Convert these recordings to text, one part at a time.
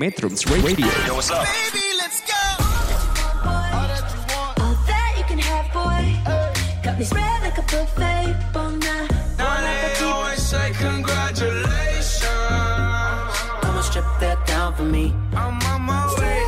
Metrums Radio. Yo, what's up? Baby, let's go. All that you can have, boy. Got me spread like a buffet. Bon. Now they always say congratulations. Come and strip that down for me. I'm on my way.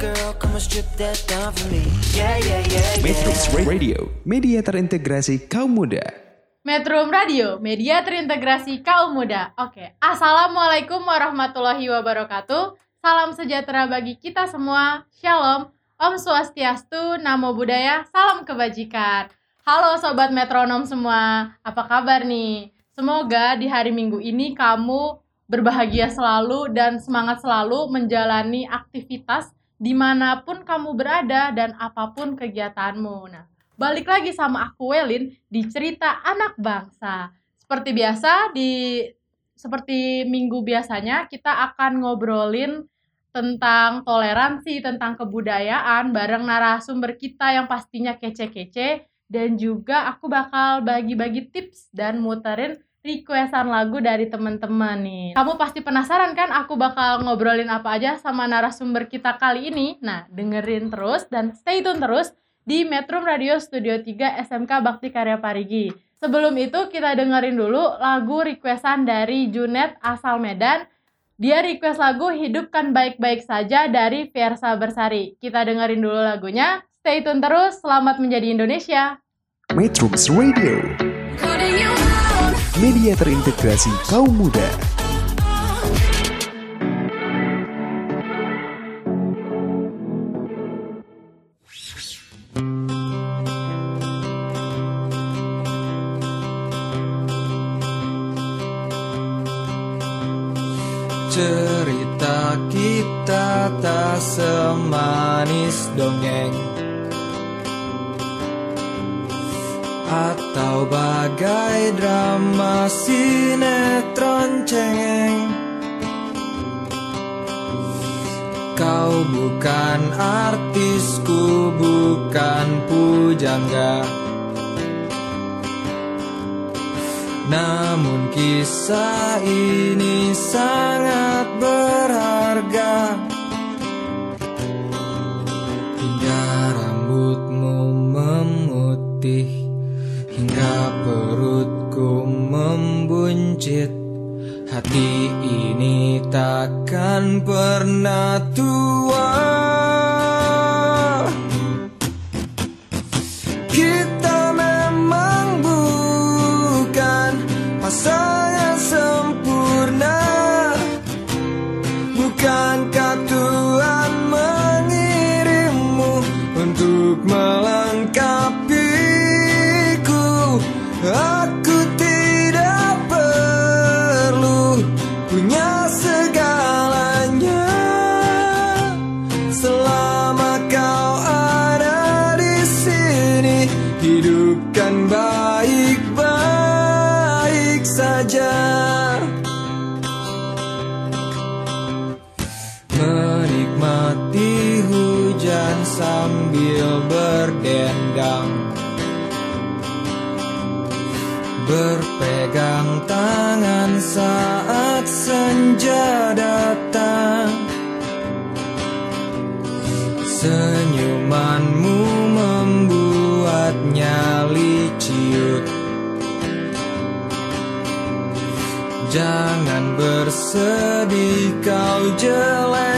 Girl, come and strip that down for me. Yeah, yeah, yeah, Metrums. Radio, media terintegrasi kaum muda. Metro Radio, media terintegrasi kaum muda. Oke, Assalamualaikum warahmatullahi wabarakatuh. Salam sejahtera bagi kita semua. Shalom, Om Swastiastu, Namo Buddhaya, salam kebajikan. Halo Sobat Metronom semua, apa kabar nih? Semoga di hari Minggu ini kamu berbahagia selalu dan semangat selalu menjalani aktivitas di mana pun kamu berada dan apa pun kegiatanmu. Nah, balik lagi sama aku Welin di cerita anak bangsa. Seperti biasa di seperti minggu biasanya kita akan ngobrolin tentang toleransi, tentang kebudayaan bareng narasumber kita yang pastinya kece-kece dan juga aku bakal bagi-bagi tips dan muterin requestan lagu dari teman-teman nih. Kamu pasti penasaran kan aku bakal ngobrolin apa aja sama narasumber kita kali ini? Nah, dengerin terus dan stay tune terus di Metro Radio Studio 3 SMK Bakti Karya Parigi. Sebelum itu kita dengerin dulu lagu requestan dari Junet asal Medan. Dia request lagu Hidupkan Baik-Baik Saja dari Fiersa Bersari. Kita dengerin dulu lagunya. Stay tune terus, selamat menjadi Indonesia. Metrums Radio, media terintegrasi kaum muda. Cerita kita tak semanis dongeng. Atau bagai drama sinetron cengeng. Kau bukan artisku, bukan pujangga Namun kisah ini sangat berharga. Hingga rambutmu memutih Hingga perutku membuncit. Hati ini takkan pernah tua bersedih kau jelek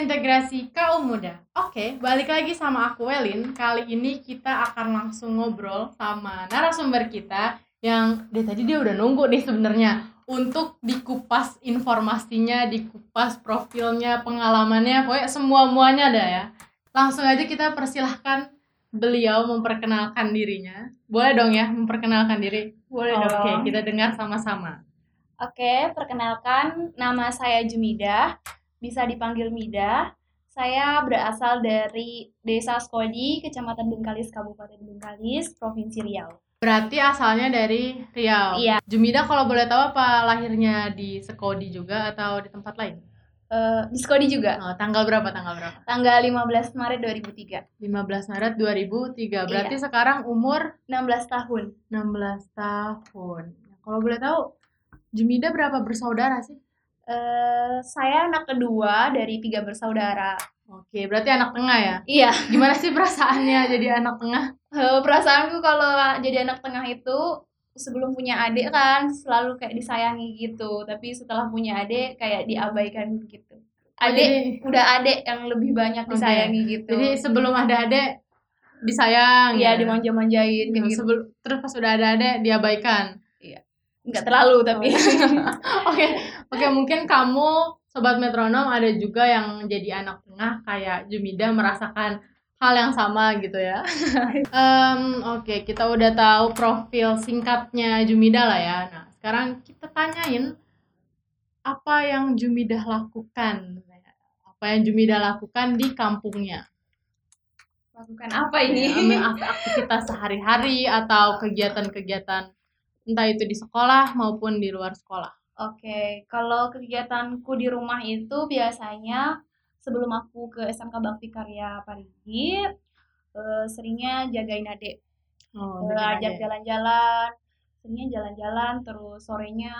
media terintegrasi kaum muda. Oke, balik lagi sama aku Welin. Kali ini kita akan langsung ngobrol sama narasumber kita yang dari tadi dia udah nunggu nih sebenarnya untuk dikupas informasinya, dikupas profilnya, pengalamannya, pokoknya semua muanya ada ya. Langsung aja kita persilahkan beliau memperkenalkan dirinya. Boleh dong ya memperkenalkan diri? Boleh Oke, dong. kita dengar sama-sama. Oke, perkenalkan nama saya Jumida, bisa dipanggil Mida. Saya berasal dari Desa Skodi, Kecamatan Bengkalis, Kabupaten Bengkalis, Provinsi Riau. Berarti asalnya dari Riau. Iya. Jumida kalau boleh tahu apa lahirnya di Sekodi juga atau di tempat lain? Eh, di Skodi juga, Oh, tanggal berapa? Tanggal berapa? tanggal 15 Maret 2003, 15 Maret 2003. Berarti Iya. sekarang umur 16 tahun. 16 tahun. Kalau boleh tahu Jumida berapa bersaudara sih? Eh, saya anak kedua dari tiga bersaudara. Oke, berarti anak tengah ya. Iya, Gimana sih perasaannya jadi anak tengah? eh, perasaanku kalau jadi anak tengah itu sebelum punya adik kan selalu kayak disayangi gitu, tapi setelah punya adik kayak diabaikan gitu. Adik Jadi- udah adik yang lebih banyak disayangi gitu. Jadi sebelum ada adek disayang Iya ya. dimanja-manjain kayak gitu. Sebelum terus pas udah ada adek diabaikan. Nggak terlalu tapi. Oke, oke mungkin kamu sobat metronom ada juga yang jadi anak tengah kayak Jumida merasakan hal yang sama gitu ya. Em, oke, kita udah tahu profil singkatnya Jumida lah ya. Nah, sekarang kita tanyain apa yang Jumida lakukan. Apa yang Jumida lakukan di kampungnya? Lakukan apa ini? Ya, aktivitas sehari-hari atau kegiatan-kegiatan entah itu di sekolah maupun di luar sekolah. Oke, kalau kegiatanku di rumah itu biasanya sebelum aku ke SMK Bakti Karya Parigi, eh, seringnya jagain adik, Oh, Eh, ajak aja. jalan-jalan, seringnya jalan-jalan, terus sorenya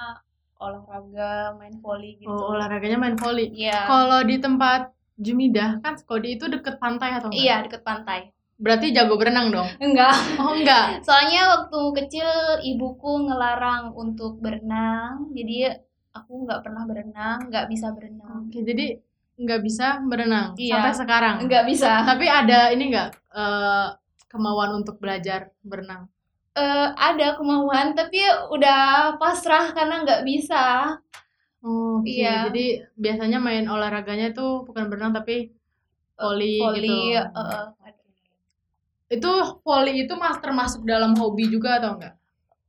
olahraga, main volley gitu. Oh, olahraganya main volley. Iya, Kalau di tempat Jumidah kan Skodi itu deket pantai atau enggak? iya deket pantai. Berarti jago berenang dong? Enggak, Oh enggak. soalnya waktu kecil ibuku ngelarang untuk berenang, jadi aku nggak pernah berenang, nggak bisa berenang. Oke, jadi nggak bisa berenang Iya. sampai sekarang. Nggak bisa. Tapi ada ini enggak eh, kemauan untuk belajar berenang? Eh, ada kemauan tapi udah pasrah karena nggak bisa Oh, oke. Iya. Jadi biasanya main olahraganya itu bukan berenang tapi volley gitu. eh, Itu volley itu mas termasuk dalam hobi juga atau enggak?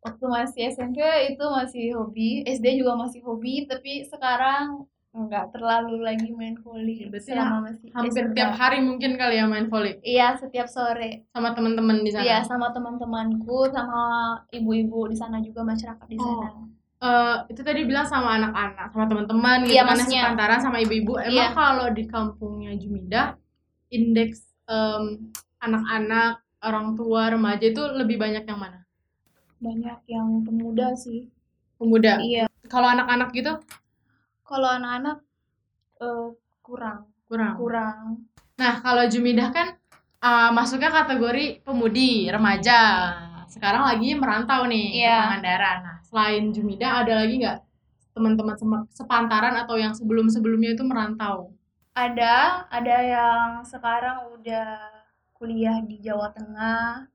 waktu masih SMP itu masih hobi SD juga masih hobi tapi sekarang nggak terlalu lagi main volley selama masih Hampir SMK. tiap hari mungkin kali ya main volley iya setiap sore sama teman-teman di sana. iya sama teman-temanku sama ibu-ibu di sana juga masyarakat di sana Eh, itu tadi bilang sama anak-anak, sama teman-teman gitu Iya, kan sepantaran sama ibu-ibu. Emang Iya. kalau di kampungnya Jumindah, indeks em, anak-anak, orang tua, remaja itu lebih banyak yang mana? banyak yang pemuda sih Pemuda. iya Kalau anak-anak gitu kalau anak-anak eh, kurang kurang. kurang Nah, kalau Jumindah kan eh, masuknya kategori pemudi, remaja. Sekarang lagi merantau nih ke Iya. Pangandaran. Nah, selain Jumindah ada lagi nggak teman-teman sepantaran atau yang sebelum-sebelumnya itu merantau? Ada, ada yang sekarang udah kuliah di Jawa Tengah,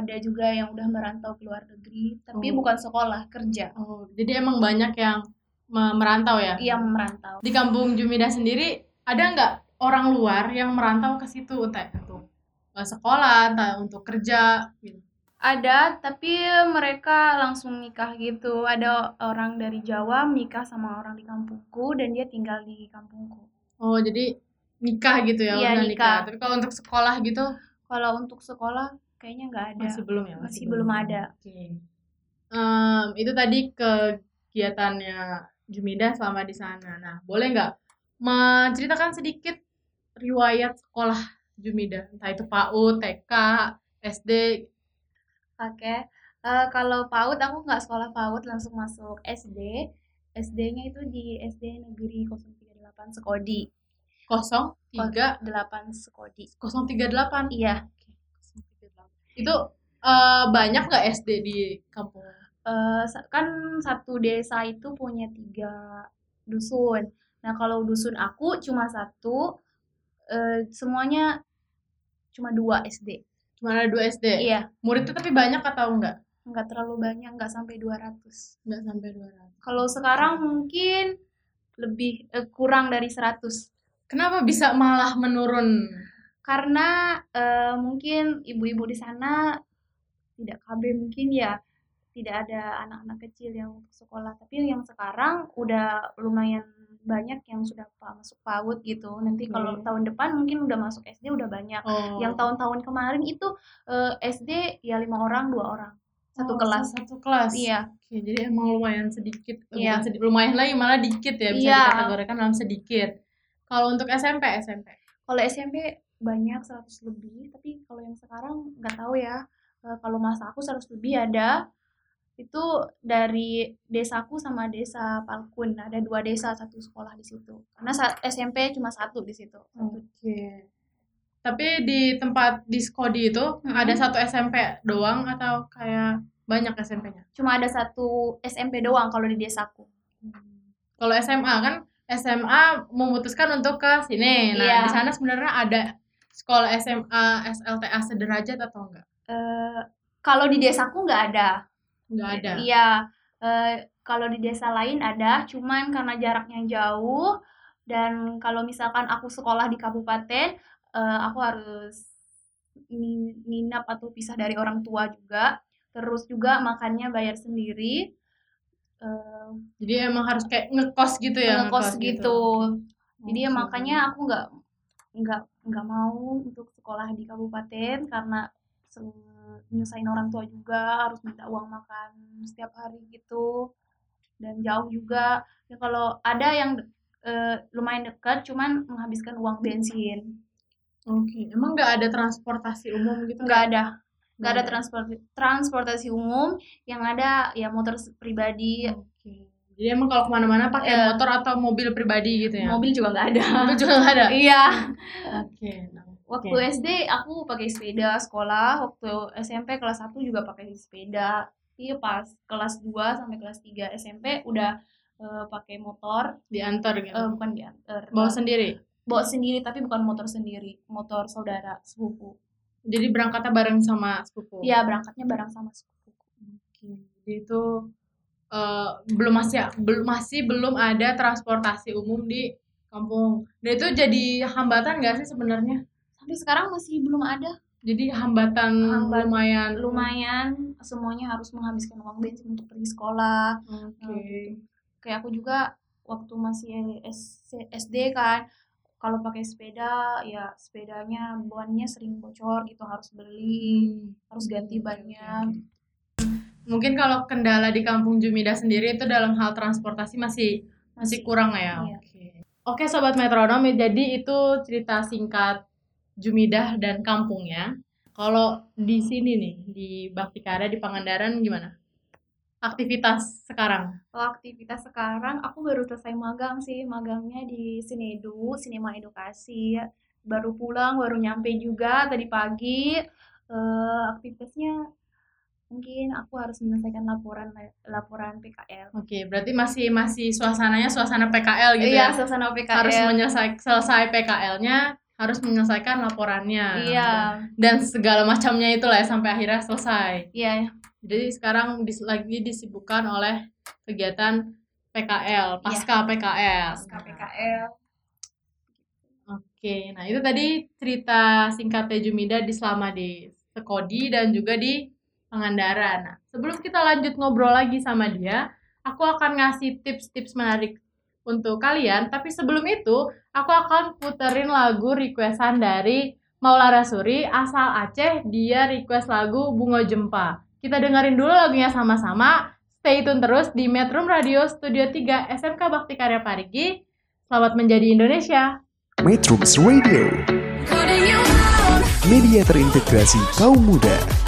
ada juga yang udah merantau ke luar negeri, tapi Oh. bukan sekolah, kerja. Oh, jadi emang banyak yang me- merantau ya? Yang merantau. Di kampung Jumida sendiri ada nggak orang luar yang merantau ke situ entah untuk eh, sekolah, entah untuk kerja gitu. Ada, tapi mereka langsung nikah gitu. Ada orang dari Jawa menikah sama orang di kampungku dan dia tinggal di kampungku. Oh, jadi nikah gitu ya, Iya, udah nikah. Tapi kalau untuk sekolah gitu Kalau untuk sekolah kayaknya nggak ada. masih belum ya? Masih belum ada. Oke. Em, itu tadi kegiatannya Jumida selama di sana. Nah, boleh nggak menceritakan sedikit riwayat sekolah Jumida? Entah itu PAUD, TK, SD. Oke. Eh, kalau PAUD aku nggak sekolah PAUD langsung masuk SD. SD-nya itu di SD Negeri 038 Sekodi. 03 8 Sekodi. 038. Iya. Itu eh, banyak nggak SD di kampung? Sa- kan satu desa itu punya tiga dusun. Nah, kalau dusun aku cuma satu, eh, semuanya cuma dua SD. Cuma ada dua SD. Iya, Muridnya tapi banyak atau enggak? nggak terlalu banyak, nggak sampai 200. Enggak sampai 200. Kalau sekarang mungkin lebih eh, kurang dari 100. Kenapa bisa malah menurun? Karena eh, mungkin ibu-ibu di sana tidak KB mungkin ya tidak ada anak-anak kecil yang untuk sekolah. Tapi yang sekarang udah lumayan banyak yang sudah masuk PAUD gitu. Nanti kalau Oke. tahun depan mungkin udah masuk SD udah banyak. Oh. Yang tahun-tahun kemarin itu eh, SD ya lima orang dua orang satu Oh, kelas. Satu kelas. Iya. Oke, jadi emang lumayan sedikit. Iya. bukan sedikit, lumayan lagi malah dikit ya bisa Iya. dikategorikan dalam sedikit. Kalau untuk SMP, SMP. Kalau SMP banyak 100 lebih, tapi kalau yang sekarang nggak tahu ya. Eh, kalau masa aku 100 lebih ada. Itu dari desaku sama desa Palkun. Ada dua desa satu sekolah di situ. Karena SMP cuma satu di situ. Oke. Tapi di tempat di Skodi itu Mm-mm. ada satu SMP doang atau kayak banyak SMP-nya? Cuma ada satu SMP doang kalau di desaku. Kalau SMA kan SMA memutuskan untuk ke sini. Nah, Iya. di sana sebenarnya ada sekolah SMA SLTA sederajat atau enggak? Eh, kalau di desaku nggak ada. Enggak ada. Iya, eh, kalau di desa lain ada, cuman karena jaraknya jauh dan kalau misalkan aku sekolah di kabupaten, eh, aku harus nginap atau pisah dari orang tua juga. Terus juga makannya bayar sendiri. Jadi emang harus kayak ngekos gitu ya, ngekos gitu. Jadi ya makanya aku nggak nggak nggak mau untuk sekolah di kabupaten karena nyusahin orang tua juga harus minta uang makan setiap hari gitu. Dan jauh juga. Ya kalau ada yang eh, lumayan dekat cuman menghabiskan uang bensin. Oke, emang nggak ada transportasi umum gitu? nggak ada nggak ada ada. transport transportasi umum yang ada ya motor pribadi Oke. Jadi emang kalau ke mana-mana pakai Iya. motor atau mobil pribadi gitu ya? mobil juga nggak ada Mobil juga nggak ada. iya Oke. nah, Waktu. SD aku pakai sepeda sekolah, waktu SMP kelas 1 juga pakai sepeda. Iya pas kelas 2 sampai kelas 3 SMP udah eh, pakai motor, diantar gitu. eh, bukan diantar. Bawa sendiri. Bawa sendiri tapi bukan motor sendiri, motor saudara sepupu. Jadi berangkatnya bareng sama sepupu. Iya, berangkatnya bareng sama sepupu. Oke. Jadi itu eh, belum masih belum masih belum ada transportasi umum di kampung. Dan itu jadi hambatan nggak sih sebenarnya? Sampai sekarang masih belum ada. Jadi hambatan Hambat- lumayan. Lumayan semuanya harus menghabiskan uang bensin untuk pergi sekolah. Oke. Kayak aku juga waktu masih SD kan kalau pakai sepeda ya sepedanya bannya sering bocor gitu harus beli harus ganti bannya Mungkin kalau kendala di kampung Jumida sendiri itu dalam hal transportasi masih masih kurang ya. Iya. Oke. Oke sobat metronom, jadi itu cerita singkat Jumidah dan kampungnya. Kalau di sini nih di Baktikara di Pangandaran gimana? Aktivitas sekarang? Kalau aktivitas sekarang aku baru selesai magang sih magangnya di Sinedu Sinema Edukasi baru pulang baru nyampe juga tadi pagi Eh, aktivitasnya mungkin aku harus menyelesaikan laporan laporan PKL Oke, berarti masih masih suasananya suasana PKL gitu iya ya. suasana PKL Harus menyelesaikan selesai PKL-nya, harus menyelesaikan laporannya. iya Dan segala macamnya itulah ya sampai akhirnya selesai. iya Jadi sekarang dis- lagi disibukkan oleh kegiatan PKL, pasca PKL. pasca PKL Oke, nah itu tadi cerita singkatnya Jumida di selama di Sekodi dan juga di Pangandaran. Nah, sebelum kita lanjut ngobrol lagi sama dia, aku akan ngasih tips-tips menarik untuk kalian. Tapi sebelum itu, aku akan puterin lagu requestan dari Maula Rasuri asal Aceh. Dia request lagu Bunga Jempa. Kita dengerin dulu lagunya sama-sama. Stay tune terus di Metro Radio Studio 3 SMK Bakti Karya Parigi. Selamat menjadi Indonesia. Metrums Radio, media terintegrasi kaum muda.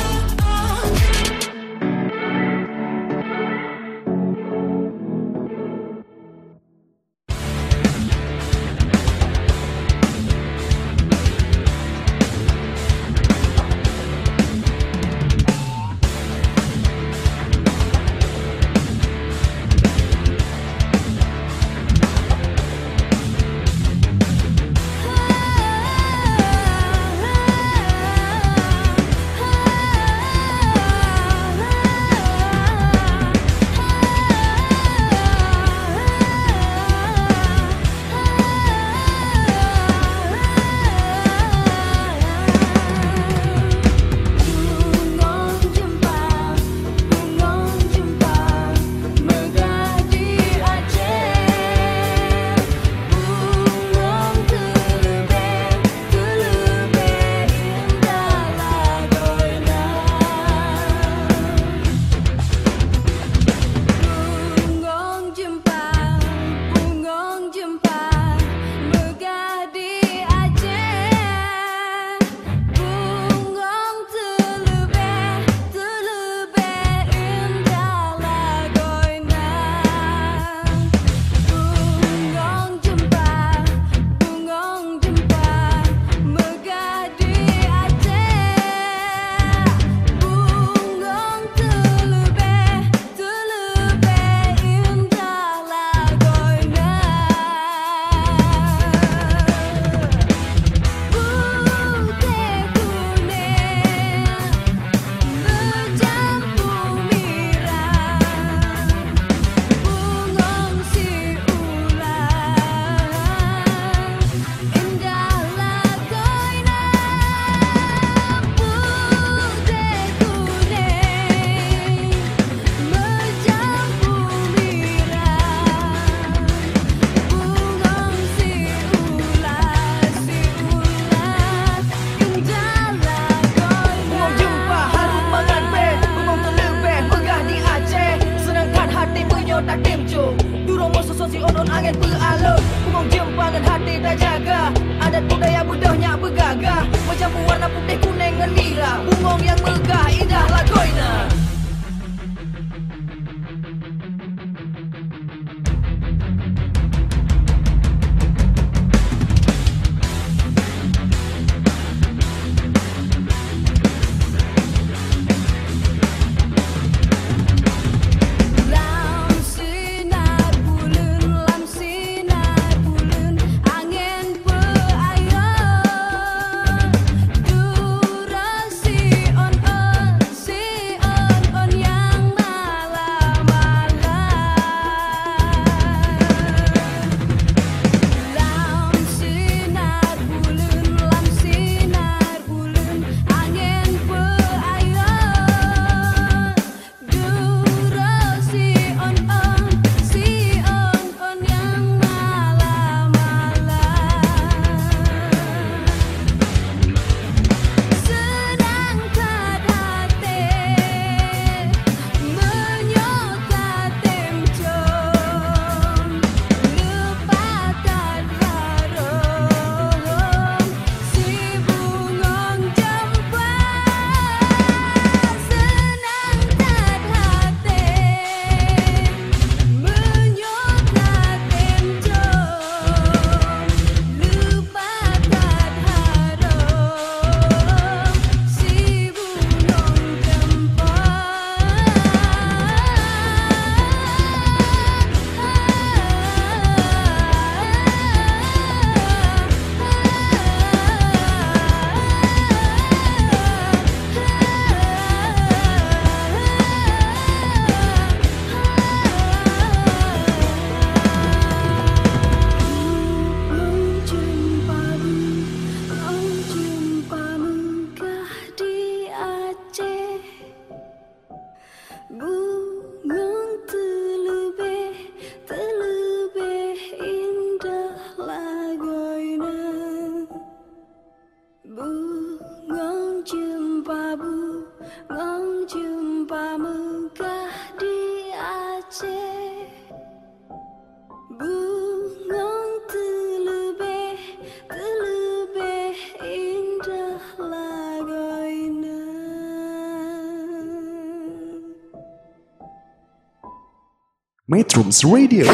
Metrums Radio,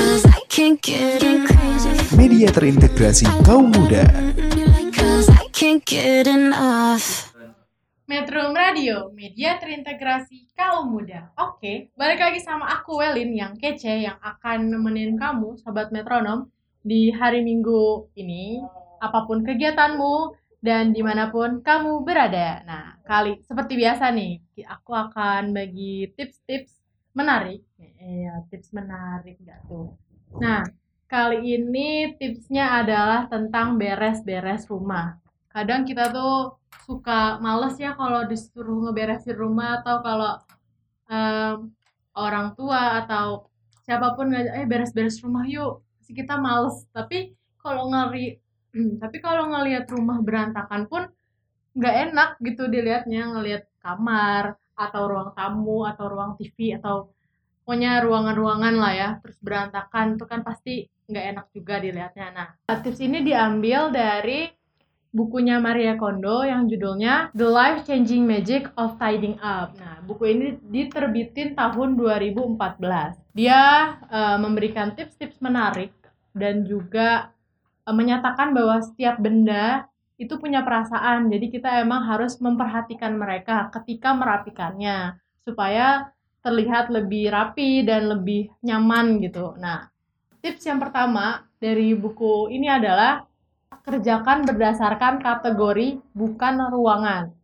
media terintegrasi kaum muda. Metro Radio, media terintegrasi kaum muda. Oke, balik lagi sama aku Welin yang kece yang akan nemenin kamu, sobat metronom, di hari Minggu ini, apa pun kegiatanmu dan di mana pun kamu berada. Nah, kali seperti biasa nih, aku akan bagi tips-tips menarik. Iya, tips menarik gak tuh? Nah, kali ini tipsnya adalah tentang beres-beres rumah. Kadang kita tuh suka males ya kalau disuruh ngeberesin rumah atau kalau em, orang tua atau siapa pun ngajak eh beres-beres rumah yuk pasti kita males tapi kalau ngeri tapi kalau ngelihat rumah berantakan pun nggak enak gitu dilihatnya ngelihat kamar atau ruang tamu atau ruang TV atau pokoknya ruangan-ruangan lah ya terus berantakan itu kan pasti nggak enak juga dilihatnya nah tips ini diambil dari bukunya Maria Kondo yang judulnya The Life Changing Magic of Tidying Up. Nah, buku ini diterbitin tahun 2014. Dia eh, memberikan tips-tips menarik dan juga eh, menyatakan bahwa setiap benda itu punya perasaan. Jadi kita emang harus memperhatikan mereka ketika merapikannya supaya terlihat lebih rapi dan lebih nyaman gitu. Nah, tips yang pertama dari buku ini adalah kerjakan berdasarkan kategori bukan ruangan.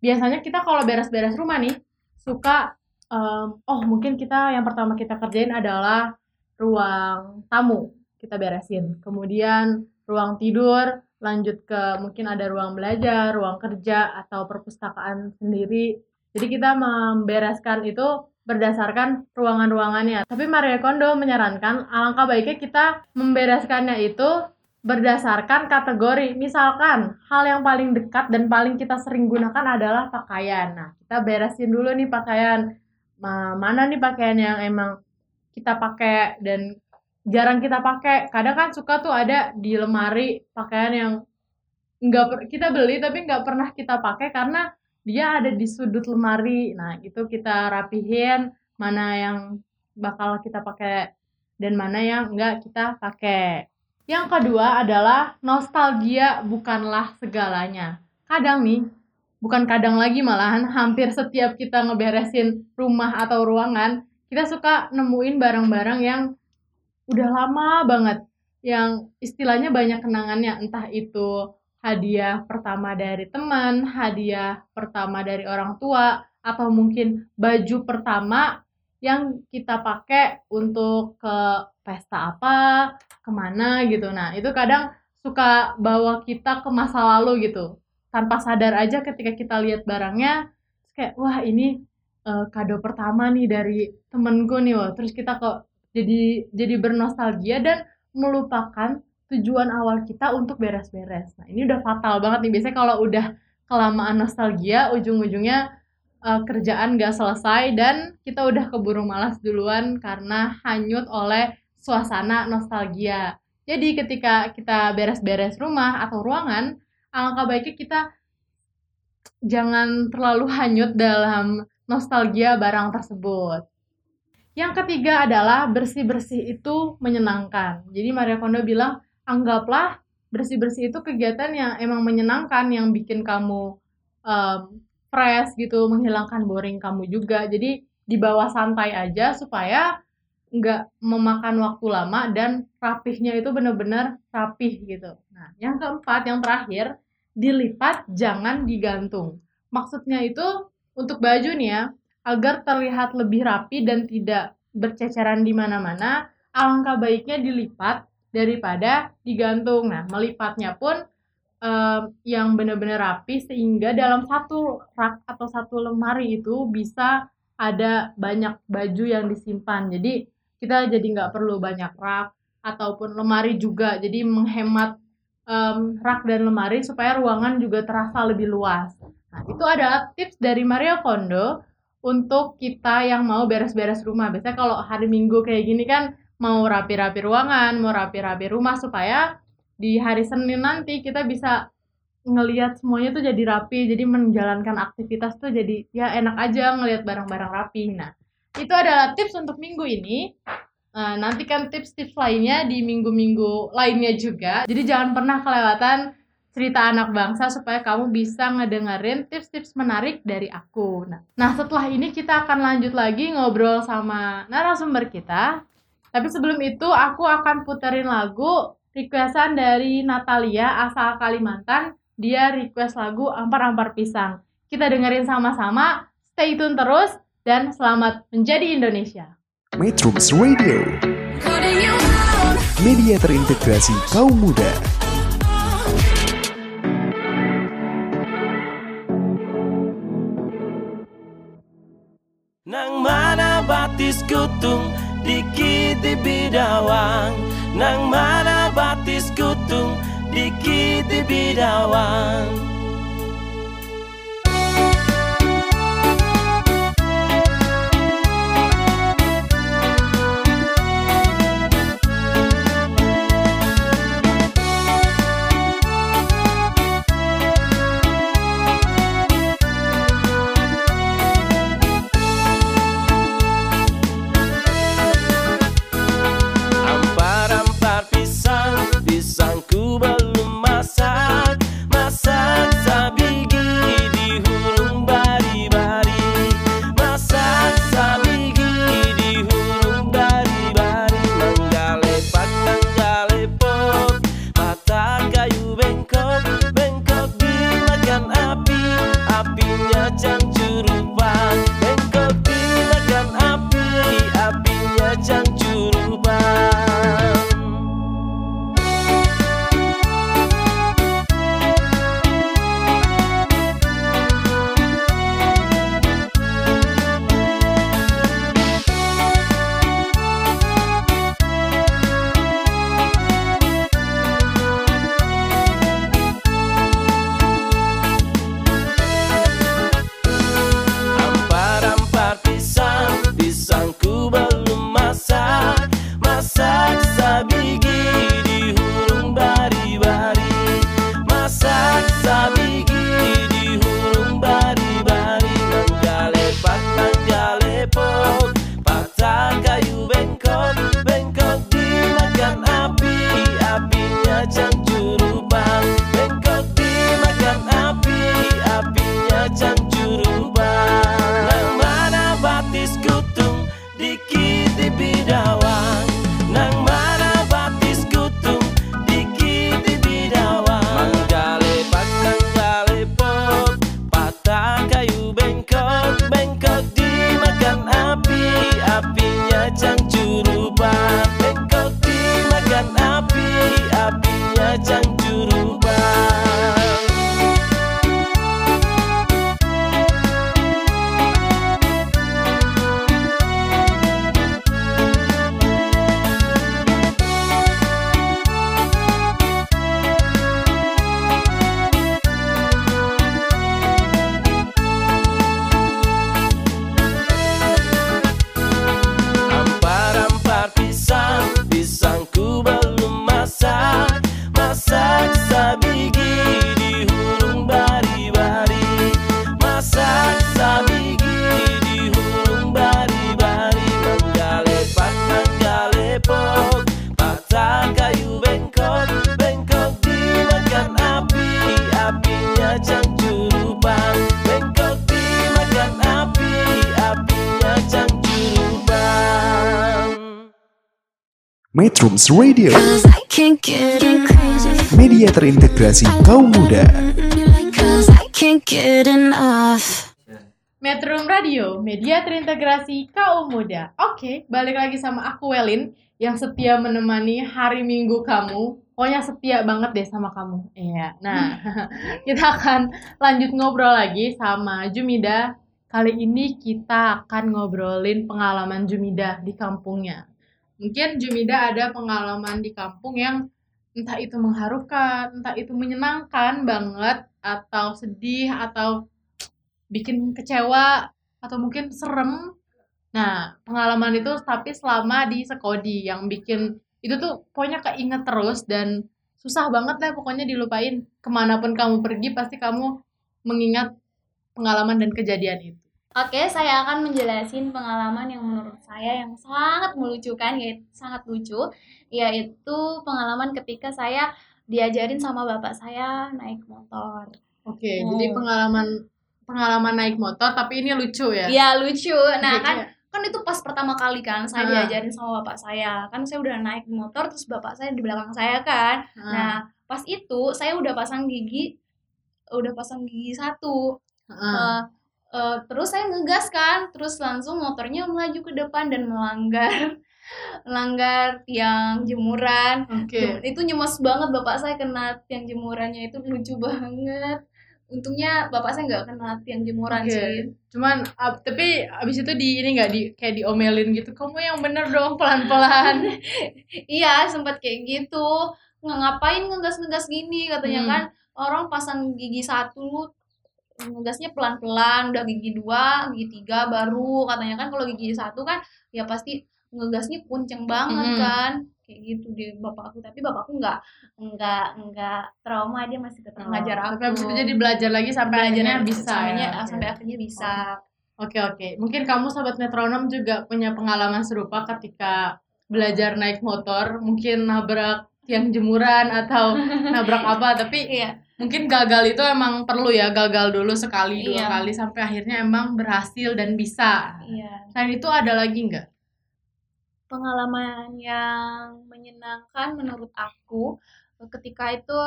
Biasanya kita kalau beres-beres rumah nih suka em, oh mungkin kita yang pertama kita kerjain adalah ruang tamu kita beresin. Kemudian ruang tidur, lanjut ke mungkin ada ruang belajar, ruang kerja atau perpustakaan sendiri. Jadi kita membereskan itu berdasarkan ruangan-ruangannya. Tapi Maria Kondo menyarankan alangkah baiknya kita membereskannya itu berdasarkan kategori. Misalkan hal yang paling dekat dan paling kita sering gunakan adalah pakaian. Nah, kita beresin dulu nih pakaian. Ma- Mana nih pakaian yang emang kita pakai dan jarang kita pakai. Kadang kan suka tuh ada di lemari pakaian yang nggak kita beli tapi nggak pernah kita pakai karena dia ada di sudut lemari. Nah, itu kita rapihin mana yang bakal kita pakai dan mana yang nggak kita pakai. Yang kedua adalah nostalgia bukanlah segalanya. Kadang nih, bukan kadang lagi malahan hampir setiap kita ngeberesin rumah atau ruangan, kita suka nemuin barang-barang yang udah lama banget yang istilahnya banyak kenangannya entah itu hadiah pertama dari teman, hadiah pertama dari orang tua atau mungkin baju pertama yang kita pakai untuk ke pesta apa, ke mana gitu. Nah, itu kadang suka bawa kita ke masa lalu gitu. Tanpa sadar aja ketika kita lihat barangnya, kayak wah ini eh, kado pertama nih dari temenku nih, wah. Terus kita kok jadi jadi bernostalgia dan melupakan tujuan awal kita untuk beres-beres. Nah, ini udah fatal banget nih. Biasanya kalau udah kelamaan nostalgia, ujung-ujungnya eh, kerjaan gak selesai dan kita udah keburu malas duluan karena hanyut oleh suasana nostalgia. Jadi ketika kita beres-beres rumah atau ruangan, alangkah baiknya kita jangan terlalu hanyut dalam nostalgia barang tersebut. Yang ketiga adalah bersih-bersih itu menyenangkan. Jadi Maria Kondo bilang, anggaplah bersih-bersih itu kegiatan yang emang menyenangkan, yang bikin kamu em, fresh gitu, menghilangkan boring kamu juga. Jadi dibawa santai aja supaya nggak memakan waktu lama dan rapihnya itu bener-bener rapih gitu. Nah, yang keempat, yang terakhir, dilipat jangan digantung. Maksudnya itu untuk baju nih ya, agar terlihat lebih rapi dan tidak berceceran di mana-mana, alangkah baiknya dilipat daripada digantung. Nah, melipatnya pun em, yang benar-benar rapi sehingga dalam satu rak atau satu lemari itu bisa ada banyak baju yang disimpan. Jadi kita jadi nggak perlu banyak rak ataupun lemari juga. Jadi menghemat em, rak dan lemari supaya ruangan juga terasa lebih luas. Nah, itu adalah tips dari Mario Kondo untuk kita yang mau beres-beres rumah. Biasanya kalau hari Minggu kayak gini kan mau rapi-rapi ruangan, mau rapi-rapi rumah supaya di hari Senin nanti kita bisa ngelihat semuanya tuh jadi rapi, jadi menjalankan aktivitas tuh jadi ya enak aja ngelihat barang-barang rapi. Nah, itu adalah tips untuk minggu ini. Nah, nantikan tips-tips lainnya di minggu-minggu lainnya juga. Jadi jangan pernah kelewatan cerita anak bangsa supaya kamu bisa ngedengerin tips-tips menarik dari aku. Nah, nah, setelah ini kita akan lanjut lagi ngobrol sama narasumber kita. Tapi sebelum itu aku akan puterin lagu requestan dari Natalia asal Kalimantan. Dia request lagu Ampar-Ampar Pisang. Kita dengerin sama-sama. Stay tune terus dan selamat menjadi Indonesia. Metrums Radio, media terintegrasi kaum muda. Nang mana batis kutung dikit di bidawang. Nang mana batis kutung dikit di bidawang Radio, Cause I can't get crazy. media terintegrasi kaum muda. Cause I can't get enough. Metro Radio, media terintegrasi kaum muda. Oke, balik lagi sama aku Welin yang setia menemani hari Minggu kamu. Pokoknya setia banget deh sama kamu. Iya. Nah, kita akan lanjut ngobrol lagi sama Jumida. Kali ini kita akan ngobrolin pengalaman Jumida di kampungnya. Mungkin Jumida ada pengalaman di kampung yang entah itu mengharukan, entah itu menyenangkan banget, atau sedih, atau bikin kecewa atau mungkin serem. Nah, pengalaman itu tapi selama di Sekodi yang bikin itu tuh pokoknya keinget terus dan susah banget deh pokoknya dilupain. Ke mana pun kamu pergi pasti kamu mengingat pengalaman dan kejadian itu. Oke, saya akan menjelasin pengalaman yang menurut saya yang sangat melucukan, yaitu sangat lucu, yaitu pengalaman ketika saya diajarin sama bapak saya naik motor. Oke, Hmm. jadi pengalaman pengalaman naik motor tapi ini lucu ya. Iya lucu. Nah Oke, kan kayak- kan itu pas pertama kali kan saya Ah. diajarin sama bapak saya. Kan saya udah naik motor terus bapak saya di belakang saya kan. Ah. Nah pas itu saya udah pasang gigi, udah pasang gigi satu. Eh, eh, terus saya ngegas kan, terus langsung motornya melaju ke depan dan melanggar melanggar tiang jemuran. Oke. Itu nyemes banget bapak saya kena tiang jemurannya itu lucu banget. Untungnya bapak saya nggak kena tiang jemuran Oke. sih. Cuman ab- tapi abis itu di ini nggak di kayak diomelin gitu. Kamu yang bener dong pelan-pelan. Iya, sempat kayak gitu. Nggak ngapain ngegas-ngegas gini katanya Hmm. kan. Orang pasang gigi satu ngegasnya pelan-pelan, udah gigi dua, gigi tiga baru katanya kan kalau gigi satu kan ya pasti ngegasnya kunceng banget Hmm. kan. Kayak gitu dia bapakku, tapi bapakku nggak nggak nggak trauma dia masih tetap ngajar aku. Oh, Tapi abis itu jadi belajar lagi sampai akhirnya bisa Sampainya- ya. Sampai akhirnya bisa. Oke oke, mungkin kamu sahabat metronom juga punya pengalaman serupa ketika belajar naik motor, mungkin nabrak tiang jemuran atau nabrak apa, tapi Iya. Mungkin gagal itu emang perlu ya, gagal dulu sekali dua Iya. kali sampai akhirnya emang berhasil dan bisa. Iya. Selain itu ada lagi nggak? pengalaman yang menyenangkan menurut aku eh, ketika itu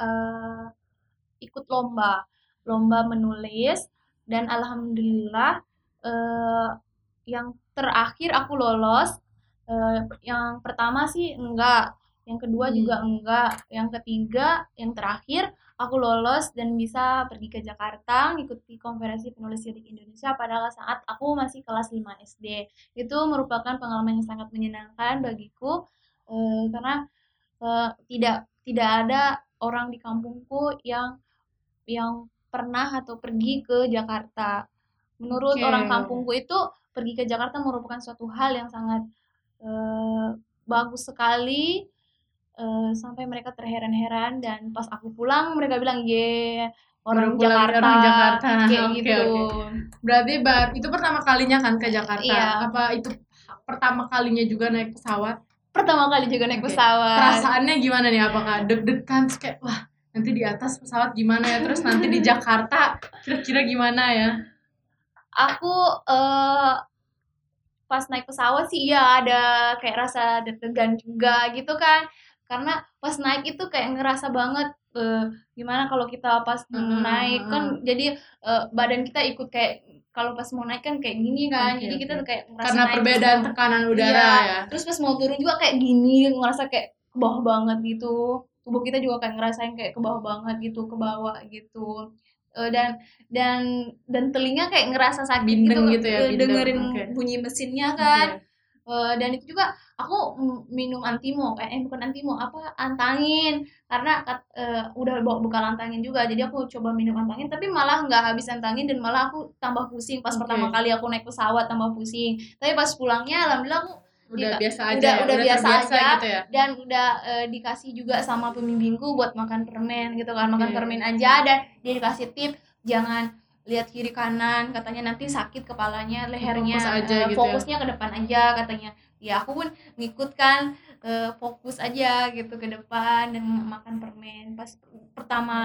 eh, ikut lomba lomba menulis dan alhamdulillah eh, yang terakhir aku lolos Eh, yang pertama sih enggak yang kedua Hmm. juga enggak yang ketiga yang terakhir aku lolos dan bisa pergi ke Jakarta mengikuti konferensi penulis lirik Indonesia pada saat aku masih kelas 5 SD itu merupakan pengalaman yang sangat menyenangkan bagiku eh, karena eh, tidak tidak ada orang di kampungku yang yang pernah atau pergi ke Jakarta. Menurut Oke. orang kampungku itu pergi ke Jakarta merupakan suatu hal yang sangat eh, bagus sekali eh, sampai mereka terheran-heran dan pas aku pulang mereka bilang ye orang pulang, Jakarta, orang Jakarta." kayak Oke, gitu. oke. Berarti bar itu pertama kalinya kan ke Jakarta. Iya. Apa itu pertama kalinya juga naik pesawat? Pertama kali juga naik Oke. pesawat. Perasaannya gimana nih? Apakah deg-degan kayak wah nanti di atas pesawat gimana ya? Terus nanti di Jakarta kira-kira gimana ya? aku eh pas naik pesawat sih iya ada kayak rasa deg-degan juga gitu kan karena pas naik itu kayak ngerasa banget eh, gimana kalau kita pas Hmm, naik kan jadi eh, badan kita ikut kayak kalau pas mau naik kan kayak gini kan Oke, jadi kita tuh kayak ngerasa Karena naik perbedaan gitu. tekanan udara Iya. ya. terus pas mau turun juga kayak gini ngerasa kayak ke bawah banget gitu tubuh kita juga kayak ngerasain kayak ke bawah banget gitu ke bawah gitu Eh, dan dan dan telinga kayak ngerasa sakit Bindeng gitu, gitu ya, bindeng. dengerin Oke. bunyi mesinnya kan Oke. Eh, dan itu juga aku minum antimo eh eh, bukan antimo apa antangin karena eh, udah bawa bekal antangin juga jadi aku coba minum antangin tapi malah nggak habis antangin dan malah aku tambah pusing pas Oke. pertama kali aku naik pesawat tambah pusing tapi pas pulangnya alhamdulillah aku Udah biasa aja udah- ya, udah biasa terbiasa aja. gitu ya. dan udah eh, dikasih juga sama pembimbingku buat makan permen gitu kan makan Oke. permen aja dan dia dikasih tip jangan lihat kiri kanan katanya nanti sakit kepalanya lehernya Fokus aja Eh, gitu ya. fokusnya ke depan aja katanya ya aku pun ngikut kan eh, fokus aja gitu ke depan dan makan permen pas pertama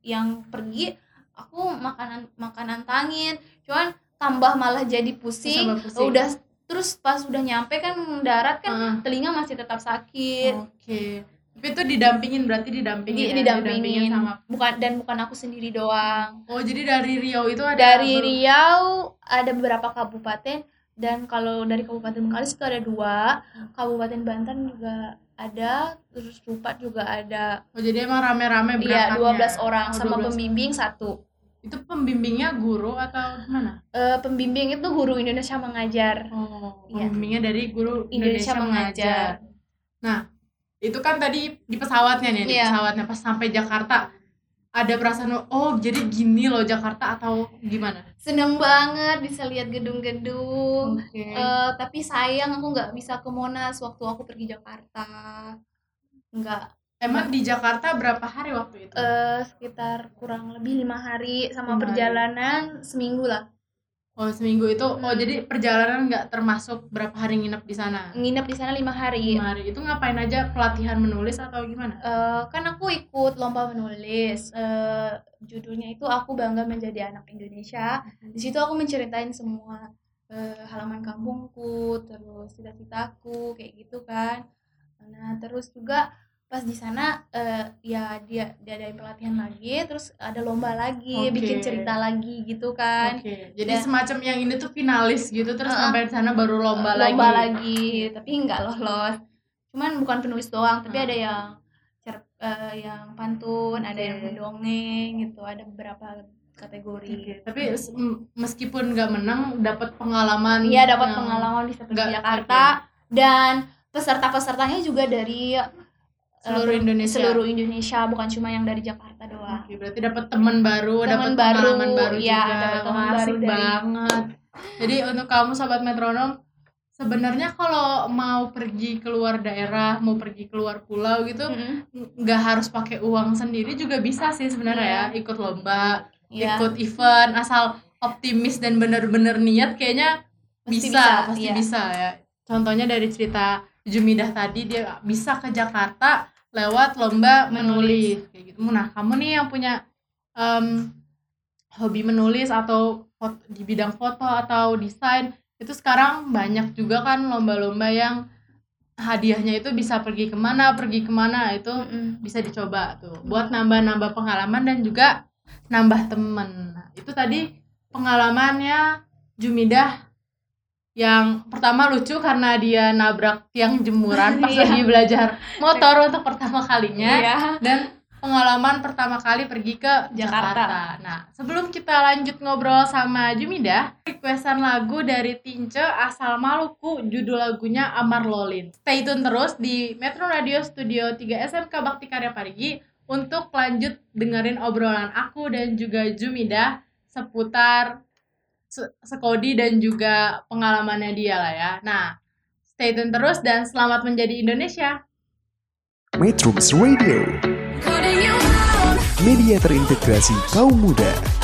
yang pergi aku makanan makanan tangin cuman tambah malah jadi pusing, pusing. udah terus pas udah nyampe kan mendarat kan Heeh. telinga masih tetap sakit Oke. Tapi itu didampingin berarti didampingin Di- ya? didampingin sama. bukan dan bukan aku sendiri doang Oh, jadi dari Riau itu ada dari ber- Riau ada beberapa kabupaten dan kalau dari Kabupaten Bengkalis itu ada dua Kabupaten Banten juga ada terus Rupat juga ada Oh, jadi emang rame-rame iya berangkatnya. 12 orang Oh, sama 12. pembimbing satu Itu pembimbingnya guru atau gimana? Eh, pembimbing itu guru Indonesia mengajar Oh, Iya. pembimbingnya dari guru Indonesia, mengajar. Nah, itu kan tadi di pesawatnya nih, di Iya. pesawatnya pas sampai Jakarta. ada perasaan oh jadi gini loh Jakarta atau gimana? Seneng banget bisa lihat gedung-gedung. Oke. Eh, tapi sayang aku nggak bisa ke Monas waktu aku pergi Jakarta. Nggak Emang di Jakarta berapa hari waktu itu? eh, sekitar kurang lebih lima hari sama Lima hari. perjalanan seminggu lah. Oh seminggu itu, oh Hmm. jadi perjalanan nggak termasuk berapa hari nginep di sana? Nginep di sana lima hari. Lima hari itu ngapain aja pelatihan menulis atau gimana? Eh, kan aku ikut lomba menulis. Eh, judulnya itu aku bangga menjadi anak Indonesia. Di situ aku menceritain semua eh, halaman kampungku, terus cita-citaku kayak gitu kan. Nah, terus juga pas di sana eh, ya dia dia ada pelatihan lagi, terus ada lomba lagi, Oke. bikin cerita lagi gitu kan. Oke, jadi Dan- semacam yang ini tuh finalis gitu, terus Heeh. sampai di sana baru lomba, lomba lagi. lagi, tapi nggak lolos. Cuman bukan penulis doang, tapi Hmm. ada yang cer- eh, yang pantun, ada yang mendongeng gitu, ada beberapa kategori. Oke, Tapi meskipun nggak menang, dapat pengalaman. Iya dapat pengalaman nggak- Jakarta dan peserta-pesertanya juga dari Seluruh Indonesia. seluruh Indonesia bukan cuma yang dari Jakarta doang. Oke, berarti dapat teman baru, Teman dapat baru, pengalaman baru iya, juga. teman baru dari- banget. Jadi untuk kamu sobat metronom, sebenarnya kalau mau pergi keluar daerah, mau pergi keluar pulau gitu, nggak harus pakai uang sendiri juga bisa sih sebenarnya ya, ikut lomba, Iya. ikut event, asal optimis dan bener-bener niat kayaknya Pasti bisa, bisa, pasti iya. bisa ya. Contohnya dari cerita Jumidah tadi dia bisa ke Jakarta lewat lomba menulis, Menulis. kayak gitu. Nah, kamu nih yang punya em, hobi menulis atau fot- di bidang foto atau desain itu sekarang banyak juga kan lomba-lomba yang hadiahnya itu bisa pergi ke mana, pergi ke mana itu Mm-mm. bisa dicoba tuh buat nambah-nambah pengalaman dan juga nambah temen nah, itu tadi pengalamannya Jumidah yang pertama lucu karena dia nabrak tiang jemuran pas Iya. lagi belajar motor untuk pertama kalinya Iya. dan pengalaman pertama kali pergi ke Jakarta. Jakarta. Nah, sebelum kita lanjut ngobrol sama Jumidah, requestan lagu dari Tince asal Maluku, judul lagunya Amar Lolin. Stay tune terus di Metro Radio Studio 3 SMK Bakti Karya Parigi untuk lanjut dengerin obrolan aku dan juga Jumidah seputar se- Sekodi dan juga pengalamannya dia lah ya. Nah, stay tune terus dan selamat menjadi Indonesia. Metrums Radio, media terintegrasi kaum muda.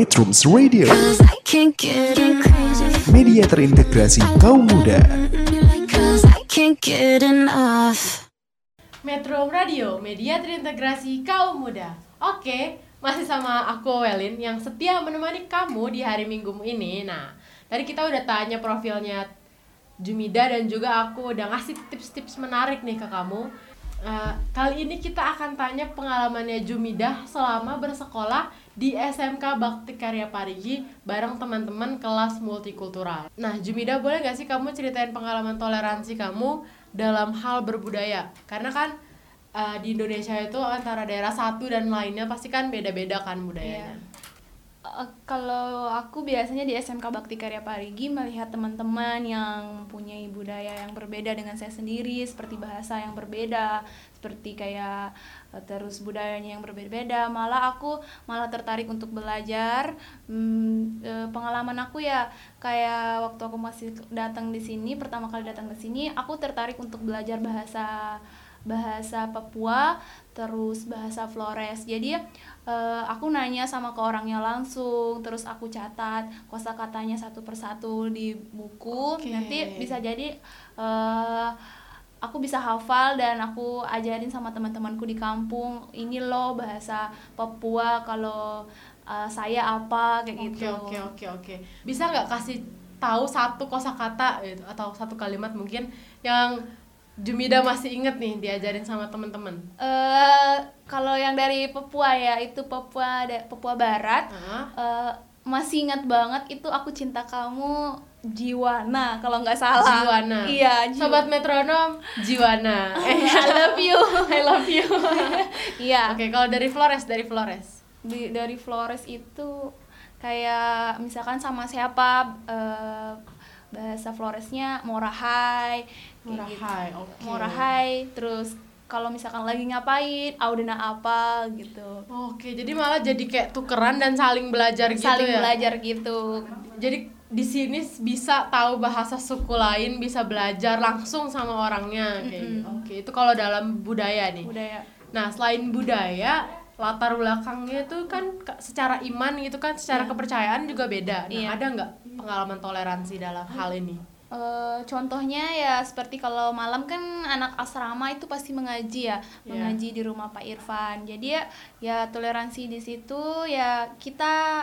Metrums Radio, media terintegrasi kaum muda. Metro Radio, media terintegrasi kaum muda. Oke, masih sama aku Welin yang setia menemani kamu di hari Minggumu ini. Nah, tadi kita udah tanya profilnya Jumida dan juga aku udah ngasih tips-tips menarik nih ke kamu. Eh, kali ini kita akan tanya pengalamannya Jumida selama bersekolah di SMK Bakti Karya Parigi bareng teman-teman kelas multikultural. Nah, Jumida boleh nggak sih kamu ceritain pengalaman toleransi kamu dalam hal berbudaya? Karena kan eh, di Indonesia itu antara daerah satu dan lainnya pasti kan beda-beda kan budayanya. Eh, kalau aku biasanya di SMK Bakti Karya Parigi melihat teman-teman yang mempunyai budaya yang berbeda dengan saya sendiri, seperti bahasa yang berbeda, seperti kayak terus budayanya yang berbeda-beda. Malah aku malah tertarik untuk belajar. Hmm, pengalaman aku ya kayak waktu aku masih datang di sini, pertama kali datang ke sini, aku tertarik untuk belajar bahasa bahasa Papua terus bahasa Flores jadi eh, aku nanya sama ke orangnya langsung terus aku catat kosakatanya satu persatu di buku Oke. nanti bisa jadi eh, aku bisa hafal dan aku ajarin sama teman-temanku di kampung ini loh bahasa Papua kalau eh, saya apa kayak Oke gitu oke oke oke. Bisa nggak kasih tahu satu kosakata gitu atau satu kalimat mungkin yang Jumida masih inget nih diajarin sama teman-teman. Eh, kalau yang dari Papua ya itu Papua Papua Barat Hah? Eh, masih ingat banget itu aku cinta kamu Jiwana kalau nggak salah Jiwana. iya Ji- Sobat metronom Jiwana. Eh, I love you I love you. iya Oke, kalau dari Flores, dari Flores. Di- dari Flores itu kayak misalkan sama siapa eh, bahasa Floresnya Morahai kayak gitu. Morahai, oke. Morahai terus kalau misalkan lagi ngapain Audena apa gitu Oke, jadi malah jadi kayak tukeran dan saling belajar gitu saling ya. belajar gitu Jadi di sini bisa tahu bahasa suku lain, bisa belajar langsung sama orangnya kayak gitu. Oke, itu kalau dalam budaya nih. budaya Nah, selain budaya, latar belakangnya itu kan secara iman gitu kan, secara kepercayaan juga beda. Nah, Iya. ada nggak pengalaman toleransi dalam hal ini? Eh, contohnya ya seperti kalau malam kan anak asrama itu pasti mengaji ya, Iya. mengaji di rumah Pak Irfan. Jadi ya ya toleransi di situ ya kita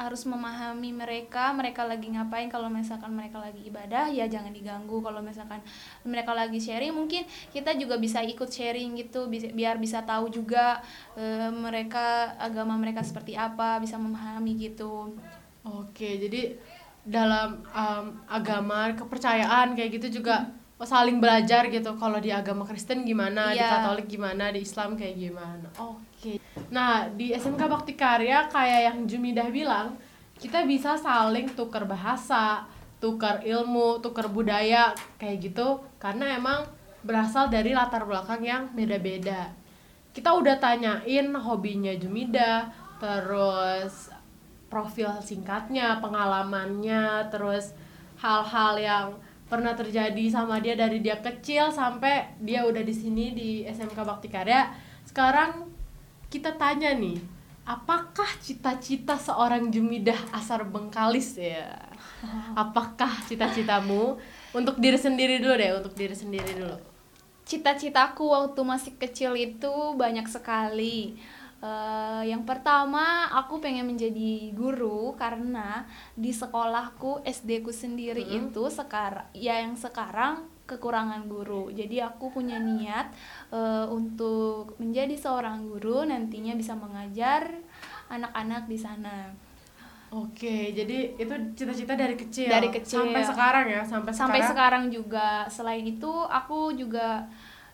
harus memahami mereka, mereka lagi ngapain kalau misalkan mereka lagi ibadah ya jangan diganggu. Kalau misalkan mereka lagi sharing mungkin kita juga bisa ikut sharing gitu biar bisa tahu juga eh, mereka agama mereka seperti apa, bisa memahami gitu. Oke, jadi dalam um, agama kepercayaan kayak gitu juga saling belajar gitu. Kalau di agama Kristen gimana, di Iya. Katolik gimana, di Islam kayak gimana. Oke. Nah, di SMK Bakti Karya kayak yang Jumidah bilang, kita bisa saling tukar bahasa, tukar ilmu, tukar budaya kayak gitu karena emang berasal dari latar belakang yang beda-beda. Kita udah tanyain hobinya Jumida, terus profil singkatnya, pengalamannya, terus hal-hal yang pernah terjadi sama dia dari dia kecil sampai dia udah di sini di SMK Bakti Karya. Sekarang kita tanya nih, apakah cita-cita seorang Jumidah Asar Bengkalis ya? Apakah cita-citamu untuk diri sendiri dulu deh, untuk diri sendiri dulu. Cita-citaku waktu masih kecil itu banyak sekali. Eh, yang pertama, aku pengen menjadi guru karena di sekolahku SD ku sendiri itu sekarang, ya yang sekarang kekurangan guru. Jadi aku punya niat eh, untuk menjadi seorang guru nantinya bisa mengajar anak-anak di sana. Oke, jadi itu cita-cita dari kecil. Dari kecil. sampai sekarang ya, sampai, sampai sekarang. sekarang juga selain itu aku juga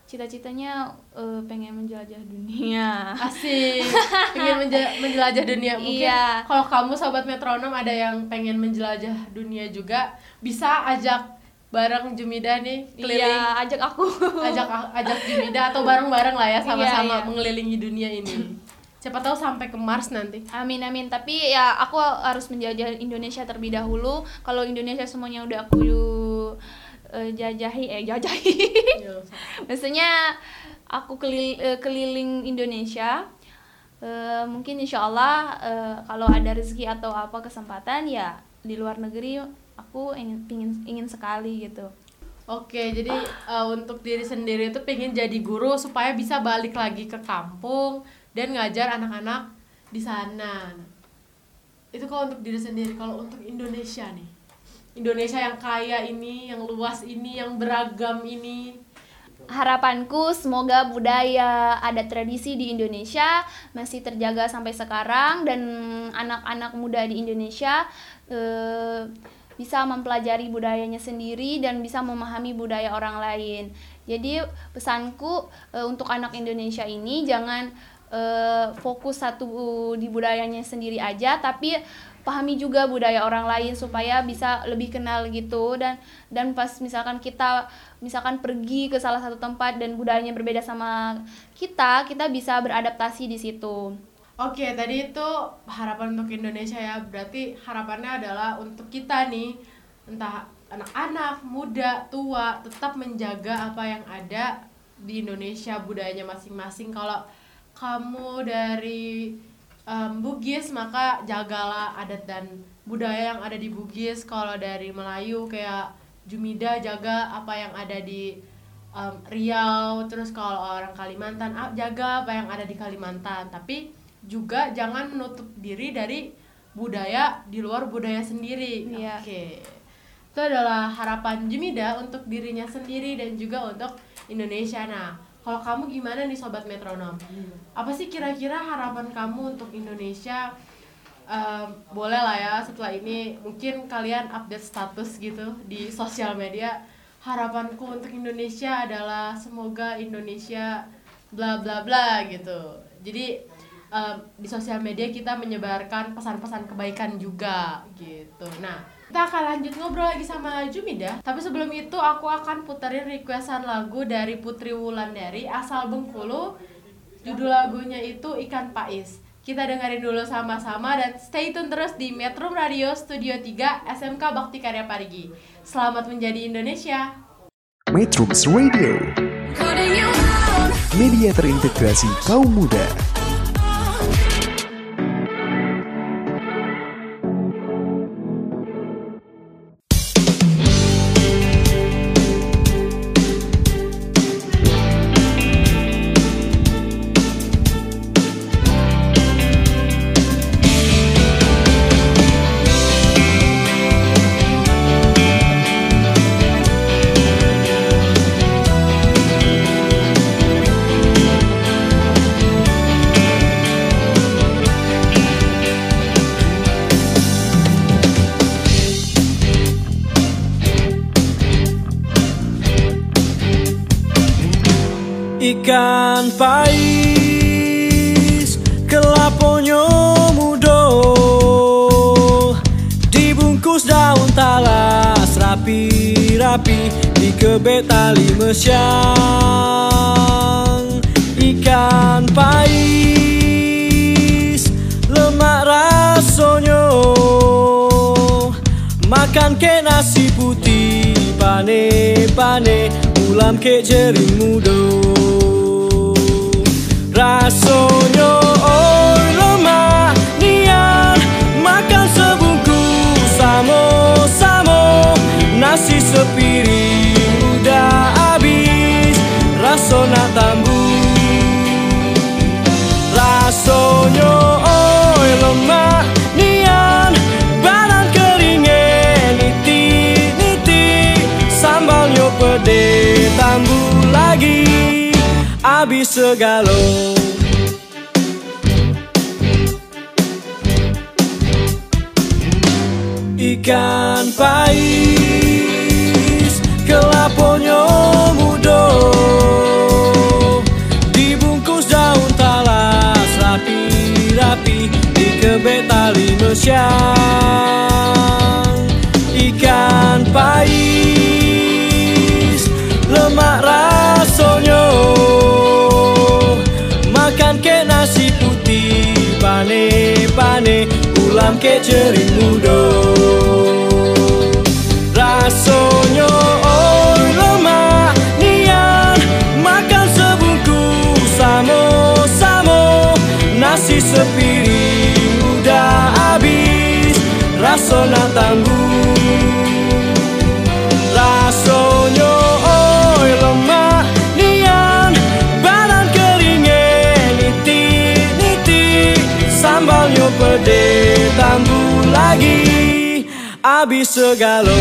cita-citanya eh, pengen menjelajah dunia Asik, pengen menje- menjelajah dunia mungkin. Iya. Kalau kamu sobat metronom ada yang pengen menjelajah dunia juga, bisa ajak bareng Jumida nih keliling, iya ajak aku ajak ajak Jumida atau bareng-bareng lah ya sama-sama Iya, iya. mengelilingi dunia ini. Siapa tahu sampai ke Mars nanti. amin amin tapi ya aku harus menjajah Indonesia terlebih dahulu kalau Indonesia semuanya udah aku eh, jajahi eh jajahi Iya. maksudnya aku kelil- eh, keliling Indonesia Eh, mungkin insya Allah eh, kalau ada rezeki atau apa kesempatan ya di luar negeri aku ingin ingin ingin sekali gitu Oke, jadi eh, untuk diri sendiri itu pengen jadi guru supaya bisa balik lagi ke kampung dan ngajar anak-anak di sana. Itu kalau untuk diri sendiri. Kalau untuk Indonesia nih, Indonesia yang kaya ini, yang luas ini, yang beragam ini, harapanku semoga budaya adat tradisi di Indonesia masih terjaga sampai sekarang dan anak-anak muda di Indonesia eh, bisa mempelajari budayanya sendiri dan bisa memahami budaya orang lain. Jadi pesanku eh, untuk anak Indonesia ini jangan eh, fokus satu di budayanya sendiri aja tapi pahami juga budaya orang lain supaya bisa lebih kenal gitu dan dan pas misalkan kita misalkan pergi ke salah satu tempat dan budayanya berbeda sama kita kita bisa beradaptasi di situ Oke, tadi itu harapan untuk Indonesia ya. Berarti harapannya adalah untuk kita nih, entah anak-anak, muda, tua, tetap menjaga apa yang ada di Indonesia budayanya masing-masing. Kalau kamu dari em, Bugis, maka jagalah adat dan budaya yang ada di Bugis. Kalau dari Melayu kayak Jumida jaga apa yang ada di em, Riau. Terus kalau orang Kalimantan jaga apa yang ada di Kalimantan. Tapi juga jangan menutup diri dari budaya di luar budaya sendiri. Iya. Oke. Itu adalah harapan Jumida untuk dirinya sendiri dan juga untuk Indonesia. Nah, kalau kamu gimana nih sobat metronom? Apa sih kira-kira harapan kamu untuk Indonesia? Em, boleh lah ya setelah ini mungkin kalian update status gitu di sosial media. Harapanku untuk Indonesia adalah semoga Indonesia bla bla bla gitu. Jadi em, di sosial media kita menyebarkan pesan-pesan kebaikan juga gitu. Nah, kita akan lanjut ngobrol lagi sama Jumida. Tapi sebelum itu aku akan puterin requestan lagu dari Putri Wulandari asal Bengkulu. Judul lagunya itu Ikan Pais. Kita dengerin dulu sama-sama dan stay tune terus di Metro Radio Studio 3 SMK Bakti Karya Parigi. Selamat menjadi Indonesia. Metrums Radio, media terintegrasi kaum muda. Ikan pais Kelaponyo mudo Dibungkus daun talas Rapi-rapi Dikebet tali mesyang. Ikan pais Lemak rasonyo. Makan ke nasi putih Pane-pane Ulam ke jering mudo Rasonyo oi lemak Habis segalo Ikan pais Kelaponyo mudo Dibungkus daun talas Rapi-rapi Dikebet tali mesyang. Ikan pais Pane-pane Ulam ke jering mudo. Rasonyo oi lemak nian Makan sebungkus samo-samo Nasi Nasi sepiring udah habis Rasona tangguh pede tambah lagi. Abis segalo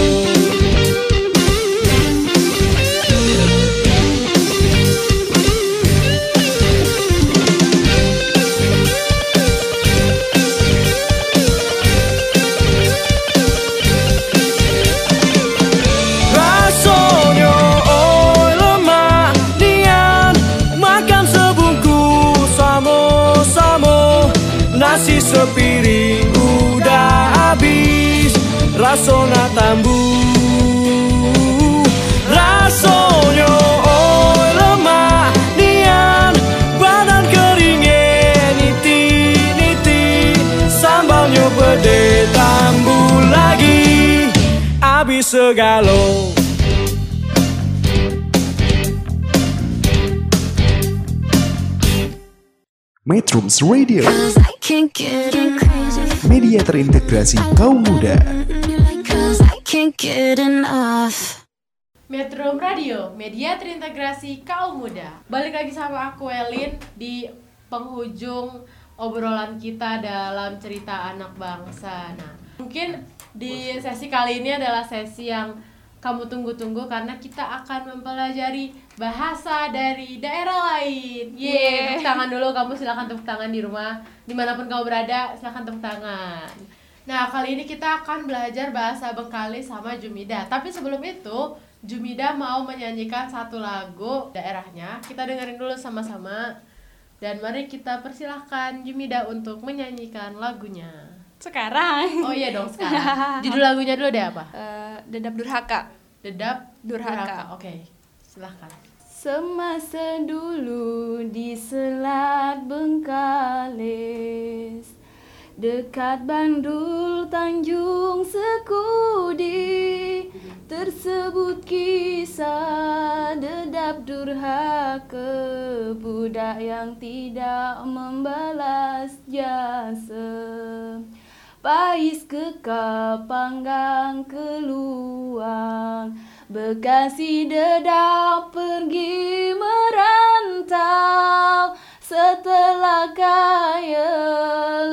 sepiring udah habis. Rasona tambuh Rasanya oi lemak nian. Badan keringin niti-niti Sambalnya pede tambah lagi. Abis segalo. Metrums Radio, Media terintegrasi kaum muda. Metro Radio, media terintegrasi kaum muda. Balik lagi sama aku Elin di penghujung obrolan kita dalam cerita anak bangsa. Nah, mungkin di sesi kali ini adalah sesi yang kamu tunggu-tunggu karena kita akan mempelajari bahasa dari daerah lain. Yeay, tepuk tangan dulu kamu silahkan tepuk tangan di rumah di mana pun kamu berada silahkan tepuk tangan. Nah kali ini kita akan belajar bahasa Bengkalis sama Jumida. Tapi sebelum itu Jumida mau menyanyikan satu lagu daerahnya. Kita dengerin dulu sama-sama. Dan mari kita persilahkan Jumida untuk menyanyikan lagunya. Sekarang Oh iya dong sekarang. Judul lagunya dulu deh apa? eh, Dedap Durhaka. Dedap Durhaka. Oke, silahkan. Semasa dulu di Selat Bengkalis Dekat Bandul Tanjung Sekudi Tersebut kisah dedap durhaka Budak yang tidak membalas jasa Pais ke Kapanggang keluar Bekasi dedap pergi merantau Setelah kaya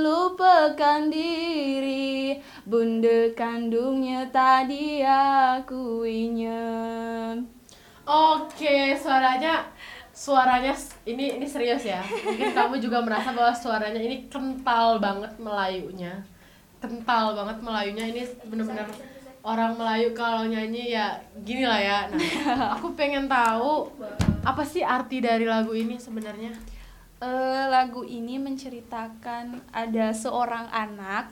lupakan diri Bunda kandungnya tak diakuinya Oke, suaranya suaranya ini ini serius ya. Mungkin kamu juga merasa bahwa suaranya ini kental banget Melayunya. Kental banget Melayunya ini bener-bener orang Melayu kalau nyanyi ya gini lah ya. Nah, aku pengen tahu apa sih arti dari lagu ini sebenarnya? Eh, lagu ini menceritakan ada seorang anak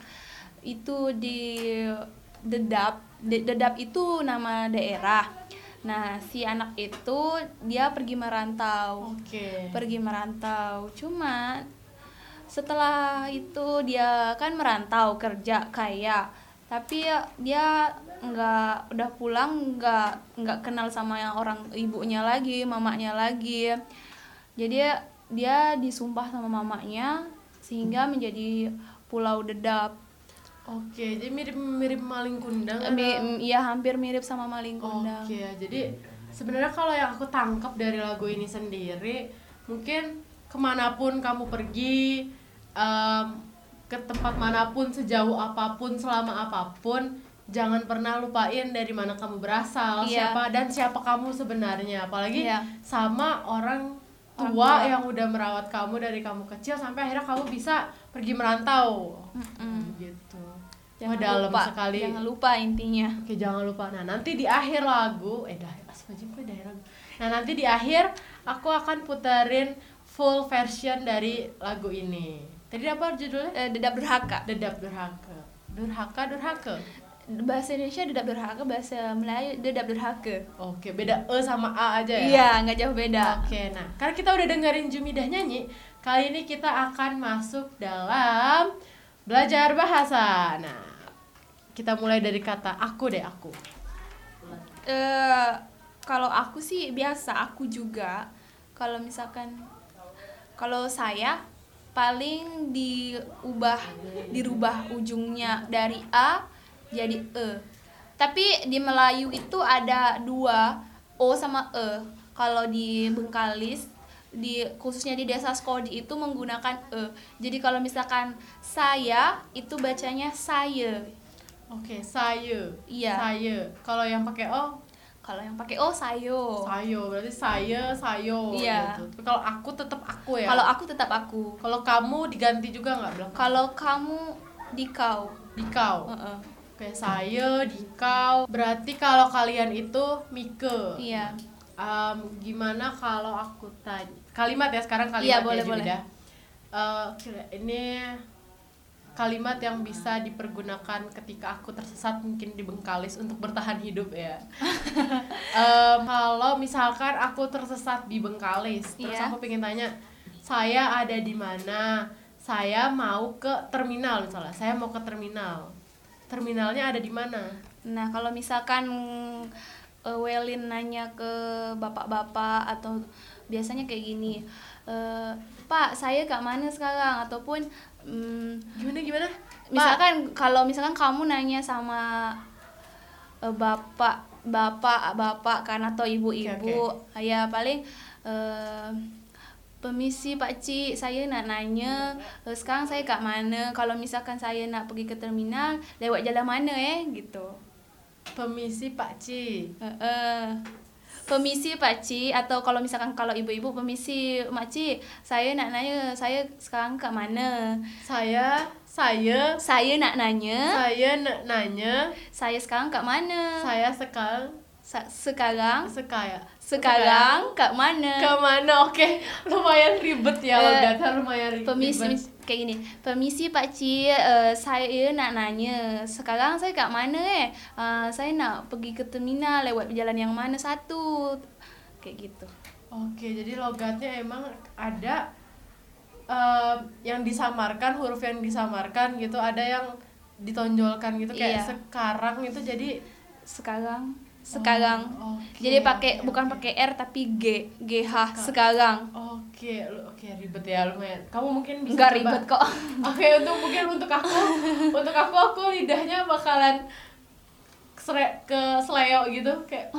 itu di Dedap. De- Dedap itu nama daerah. Nah, si anak itu dia pergi merantau. Oke. Pergi merantau. Cuma setelah itu dia kan merantau kerja kaya. Tapi ya dia nggak udah pulang nggak nggak kenal sama yang orang ibunya lagi, mamanya lagi. Jadi dia disumpah sama mamanya sehingga menjadi pulau dedap. Oke, jadi mirip-mirip maling kundang. Mi- Iya hampir mirip sama maling kundang. Oke, jadi sebenarnya kalau yang aku tangkap dari lagu ini sendiri, mungkin ke mana pun kamu pergi, em, ke tempat mana pun, sejauh apa pun, selama apa pun, jangan pernah lupain dari mana kamu berasal, Iya. siapa dan siapa kamu sebenarnya, apalagi Iya. sama orang tua yang udah merawat kamu dari kamu kecil sampai akhirnya kamu bisa pergi merantau. Mm-mm. Gitu. Jangan Wah, dalam lupa, sekali. Jangan lupa intinya. Oke jangan lupa. Nah nanti di akhir lagu, eh dah astagfirullahaladzim kok daerah. Nah nanti di akhir aku akan puterin full version dari lagu ini. Tadi apa judulnya? Eh, dedap durhaka. Dedap durhaka. Durhaka durhaka. Bahasa Indonesia dedap durhaka, bahasa Melayu dedap durhaka. Oke beda e sama a aja ya. Iya, nggak jauh beda. Oke nah karena kita udah dengerin Jumidah nyanyi, kali ini kita akan masuk dalam belajar bahasa. Nah kita mulai dari kata aku deh aku. Eh, kalau aku sih biasa, aku juga. Kalau misalkan kalau saya paling diubah dirubah ujungnya dari a jadi e. Tapi di Melayu itu ada dua o sama e. Kalau di Bengkalis di khususnya di desa Skodi itu menggunakan e. Jadi kalau misalkan saya itu bacanya saya. Oke, saya. Iya. Saya. Kalau yang pakai o, Kalau yang pakai o sayo. sayo. Berarti saya, sayo Iya. gitu. Tapi kalau aku tetap aku ya. Kalau aku tetap aku. kalau kamu diganti juga nggak bilang Kalau kamu dikau. dikau. Heeh. Oke, saya, dikau. Berarti kalau kalian itu Mike. Iya. Em, gimana kalau aku tanya kalimat ya sekarang kalimat Iya, ya, boleh, Jumida. boleh. Eh, kira- ini kalimat yang bisa dipergunakan ketika aku tersesat mungkin di Bengkalis untuk bertahan hidup ya. Em, kalau misalkan aku tersesat di Bengkalis, terus Iya. aku pengen tanya, saya ada di mana? Saya mau ke terminal misalnya. Saya mau ke terminal. Terminalnya ada di mana? Nah, kalau misalkan eh, Welin nanya ke bapak-bapak atau biasanya kayak gini, eh, Pak, saya ke mana sekarang? Ataupun mm, Gimana gimana? misalkan kalau misalkan kamu nanya sama eh, bapak, bapak, bapak kan atau ibu-ibu, ya paling eh, Permisi Pak Cik, saya nak nanya eh, sekarang saya kat mana? Kalau misalkan saya nak pergi ke terminal, lewat jalan mana eh? Gitu. Permisi Pak Ci. Heeh. Permisi Pak Cik atau kalau misalkan kalau ibu-ibu permisi Mak saya nak nanya saya sekarang kat mana? Saya saya Saya nak nanya saya nak nanya saya sekarang kat mana? saya sekal Sa- sekarang sekaya sekarang kat mana? ke mana oke lumayan ribet ya Eh, logatnya lumayan Permisi ribet. Kayak gini. Permisi Pak Cik, eh, saya nak nanya. Sekarang saya kat mana eh? Uh, saya nak pergi ke terminal lewat jalan yang mana satu? Kayak gitu. oke jadi logatnya emang ada em, yang disamarkan huruf yang disamarkan gitu ada yang ditonjolkan gitu kayak Iya. sekarang itu jadi Sekarang sekarang. Oh, oke, Jadi pakai oke, bukan oke. pakai R tapi G, GH sekarang. Oke, lu- oke ribet ya lumayan. Kamu mungkin bisa Enggak coba- ribet kok. Oke, untuk mungkin untuk aku, untuk aku aku lidahnya bakalan sere, ke seleo gitu kayak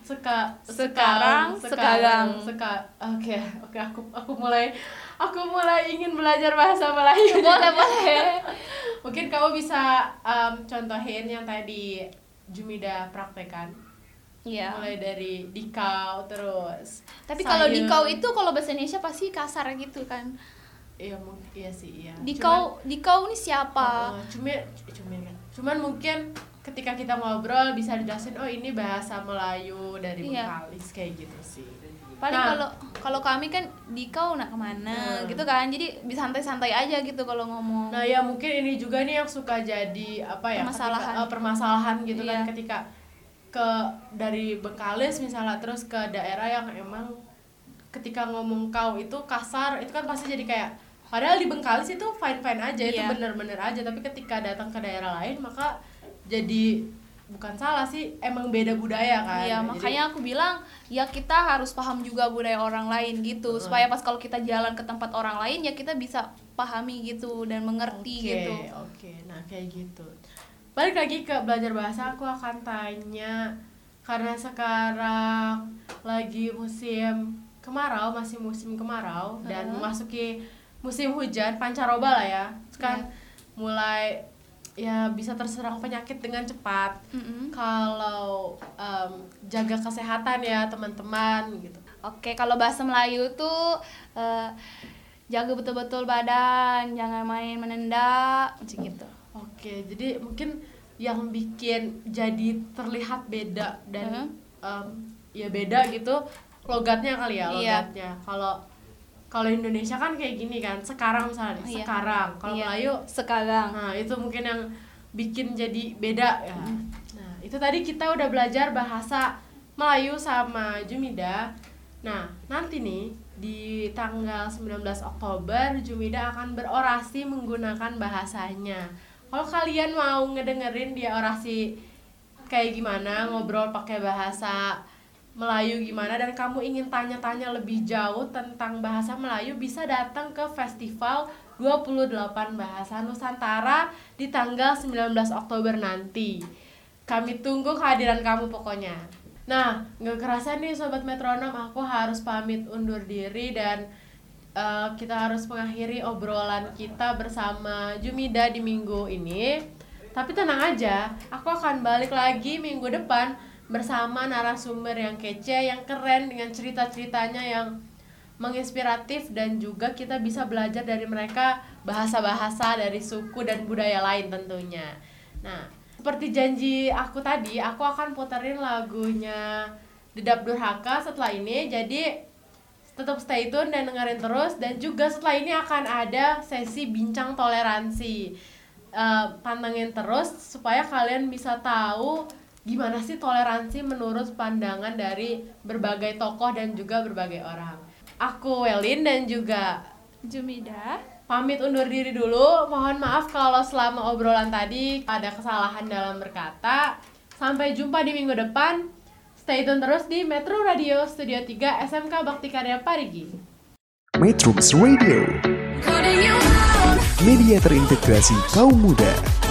seka Sekarang, sekarang. seka oke oke aku aku mulai aku mulai ingin belajar bahasa Melayu boleh boleh. mungkin kamu bisa em, contohin yang tadi Jumida praktekan Iya. mulai dari dikau terus Tapi kalau dikau itu kalau bahasa Indonesia pasti kasar gitu kan. iya mungkin iya sih iya Dikau dikau ini siapa? Uh, cuma cuma kan. Cuman mungkin ketika kita ngobrol bisa dijelasin oh ini bahasa Melayu dari Iya. Bengkalis kayak gitu sih. Paling Nah. kalau kalau kami kan dikau nak ke mana Nah. gitu kan. Jadi bisa santai-santai aja gitu kalau ngomong. Nah, ya mungkin ini juga nih yang suka jadi apa ya? Permasalahan. ketika- eh, permasalahan gitu kan Iya. ketika ke dari Bengkalis misalnya terus ke daerah yang emang ketika ngomong kau itu kasar itu kan pasti jadi kayak padahal di Bengkalis itu fine fine aja itu Iya. bener-bener aja tapi ketika datang ke daerah lain maka jadi bukan salah sih emang beda budaya kan Iya, Jadi- makanya aku bilang ya kita harus paham juga budaya orang lain gitu supaya pas kalau kita jalan ke tempat orang lain ya kita bisa pahami gitu dan mengerti Oke, gitu. Oke, nah kayak gitu. Balik lagi ke belajar bahasa, aku akan tanya karena sekarang lagi musim kemarau, masih musim kemarau dan Heeh. memasuki musim hujan, pancaroba lah ya. Kan Iya. mulai ya bisa terserang penyakit dengan cepat. Mm-mm. Kalau em, jaga kesehatan ya teman-teman gitu. Oke, kalau bahasa Melayu tuh eh, jaga betul-betul badan, jangan main menenda, macam gitu. Oke, jadi mungkin yang bikin jadi terlihat beda dan Mhm. em, ya beda gitu logatnya kali ya Iya. logatnya. Kalau kalau Indonesia kan kayak gini kan, sekarang misalnya Iya. sekarang. Kalau Iya. Melayu, Sekarang. nah itu mungkin yang bikin jadi beda ya. Mhm. Nah itu tadi kita udah belajar bahasa Melayu sama Jumida. Nah nanti nih di tanggal 19 Oktober Jumida akan berorasi menggunakan bahasanya. Kalau kalian mau ngedengerin dia orasi kayak gimana ngobrol pakai bahasa Melayu gimana dan kamu ingin tanya-tanya lebih jauh tentang bahasa Melayu bisa datang ke festival 28 Bahasa Nusantara di tanggal 19 Oktober nanti. Kami tunggu kehadiran kamu pokoknya. Nah, nggak kerasa nih Sobat Metronom, aku harus pamit undur diri dan eh, kita harus mengakhiri obrolan kita bersama Jumida di minggu ini. Tapi tenang aja, aku akan balik lagi minggu depan bersama narasumber yang kece, yang keren dengan cerita-ceritanya yang menginspiratif dan juga kita bisa belajar dari mereka bahasa-bahasa dari suku dan budaya lain tentunya. Nah, seperti janji aku tadi, aku akan puterin lagunya Dedap Durhaka setelah ini. Jadi tetap stay tune dan dengerin terus dan juga setelah ini akan ada sesi bincang toleransi. Eh, pantengin terus supaya kalian bisa tahu gimana sih toleransi menurut pandangan dari berbagai tokoh dan juga berbagai orang. Aku Welin dan juga Jumida. pamit undur diri dulu. Mohon maaf kalau selama obrolan tadi ada kesalahan dalam berkata. Sampai jumpa di minggu depan. Stay tune terus di Metro Radio Studio 3 SMK Bakti Karya Parigi. Metrums Radio, media terintegrasi kaum muda.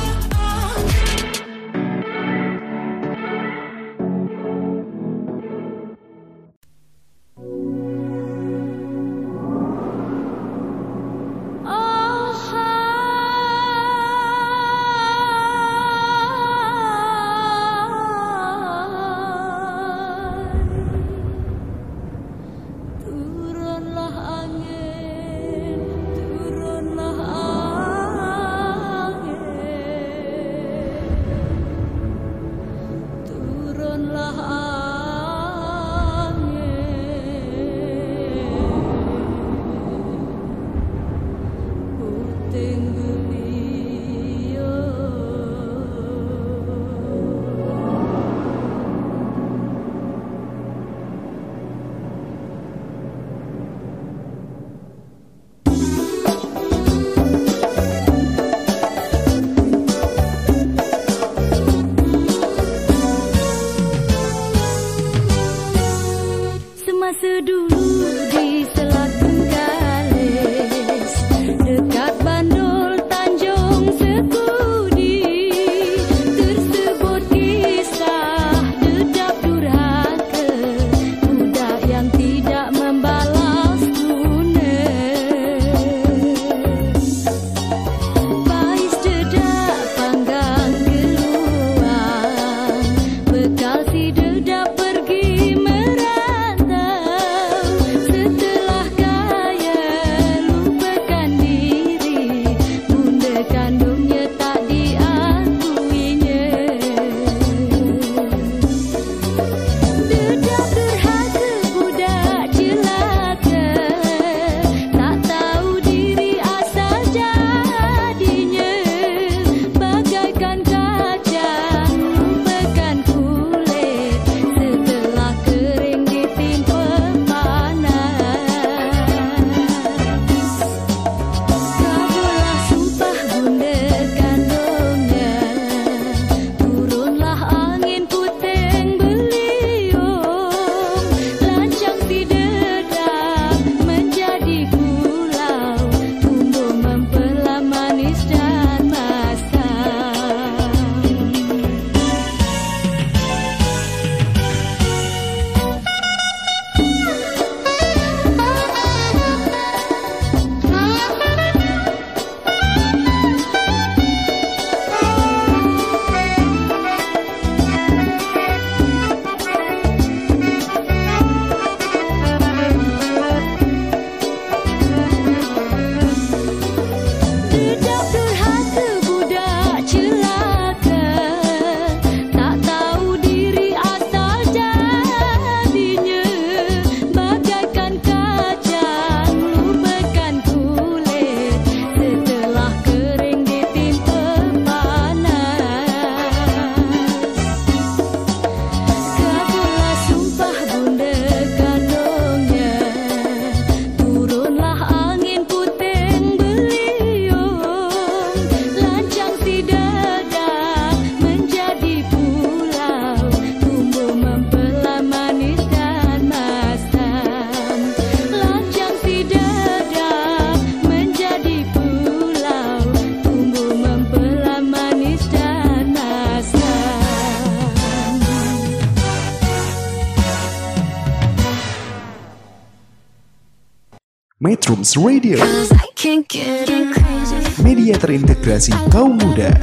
Radio, Cause I can't get enough. media terintegrasi kaum muda.